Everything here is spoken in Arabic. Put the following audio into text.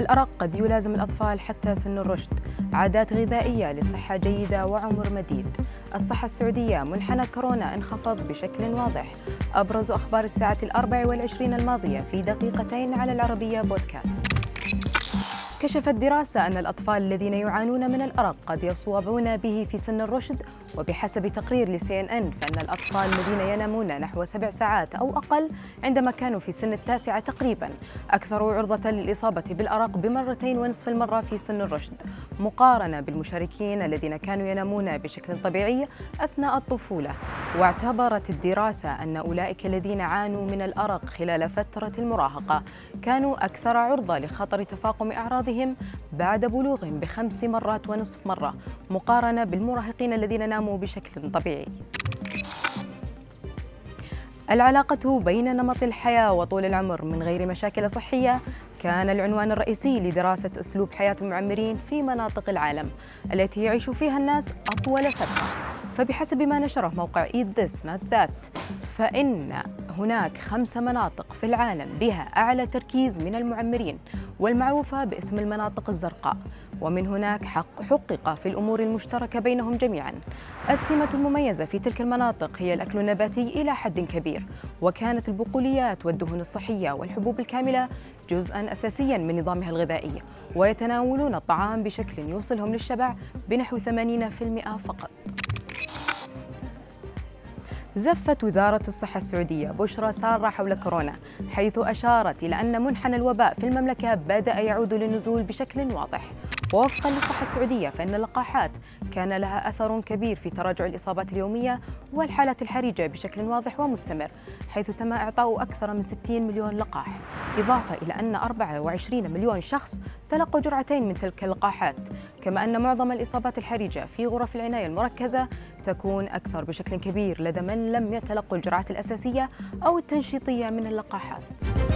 الأرق قد يلازم الأطفال حتى سن الرشد. عادات غذائية لصحة جيدة وعمر مديد. الصحة السعودية منحنى كورونا انخفض بشكل واضح. أبرز أخبار الساعة الأربع والعشرين الماضية في دقيقتين على العربية بودكاست. كشفت دراسة أن الأطفال الذين يعانون من الأرق قد يصابون به في سن الرشد وبحسب تقرير لسي ان ان فإن الأطفال الذين ينامون نحو سبع ساعات أو أقل عندما كانوا في سن التاسعة تقريبا أكثر عرضة للإصابة بالأرق بمرتين ونصف المرة في سن الرشد. مقارنة بالمشاركين الذين كانوا ينامون بشكل طبيعي أثناء الطفولة. واعتبرت الدراسة أن أولئك الذين عانوا من الأرق خلال فترة المراهقة كانوا أكثر عرضة لخطر تفاقم أعراضهم بعد بلوغهم بخمس مرات ونصف مرة مقارنة بالمراهقين الذين ناموا بشكل طبيعي. العلاقة بين نمط الحياة وطول العمر من غير مشاكل صحية كان العنوان الرئيسي لدراسة أسلوب حياة المعمرين في مناطق العالم التي يعيش فيها الناس أطول فترة. فبحسب ما نشره موقع Not That فإن هناك خمس مناطق في العالم بها أعلى تركيز من المعمرين والمعروفة باسم المناطق الزرقاء. ومن هناك حق حقق في الأمور المشتركة بينهم جميعا. السمة المميزة في تلك المناطق هي الأكل النباتي إلى حد كبير وكانت البقوليات والدهون الصحية والحبوب الكاملة جزءا أساسيا من نظامها الغذائي ويتناولون الطعام بشكل يوصلهم للشبع بنحو 80% فقط. زفت وزارة الصحة السعودية بشرى سارة حول كورونا حيث أشارت إلى أن منحنى الوباء في المملكة بدأ يعود للنزول بشكل واضح. ووفقا للصحة السعودية فإن اللقاحات كان لها أثر كبير في تراجع الإصابات اليومية والحالات الحرجة بشكل واضح ومستمر حيث تم إعطاء أكثر من 60 مليون لقاح إضافة إلى أن 24 مليون شخص تلقوا جرعتين من تلك اللقاحات كما أن معظم الإصابات الحرجة في غرف العناية المركزة تكون أكثر بشكل كبير لدى من لم يتلقوا الجرعات الأساسية أو التنشيطية من اللقاحات.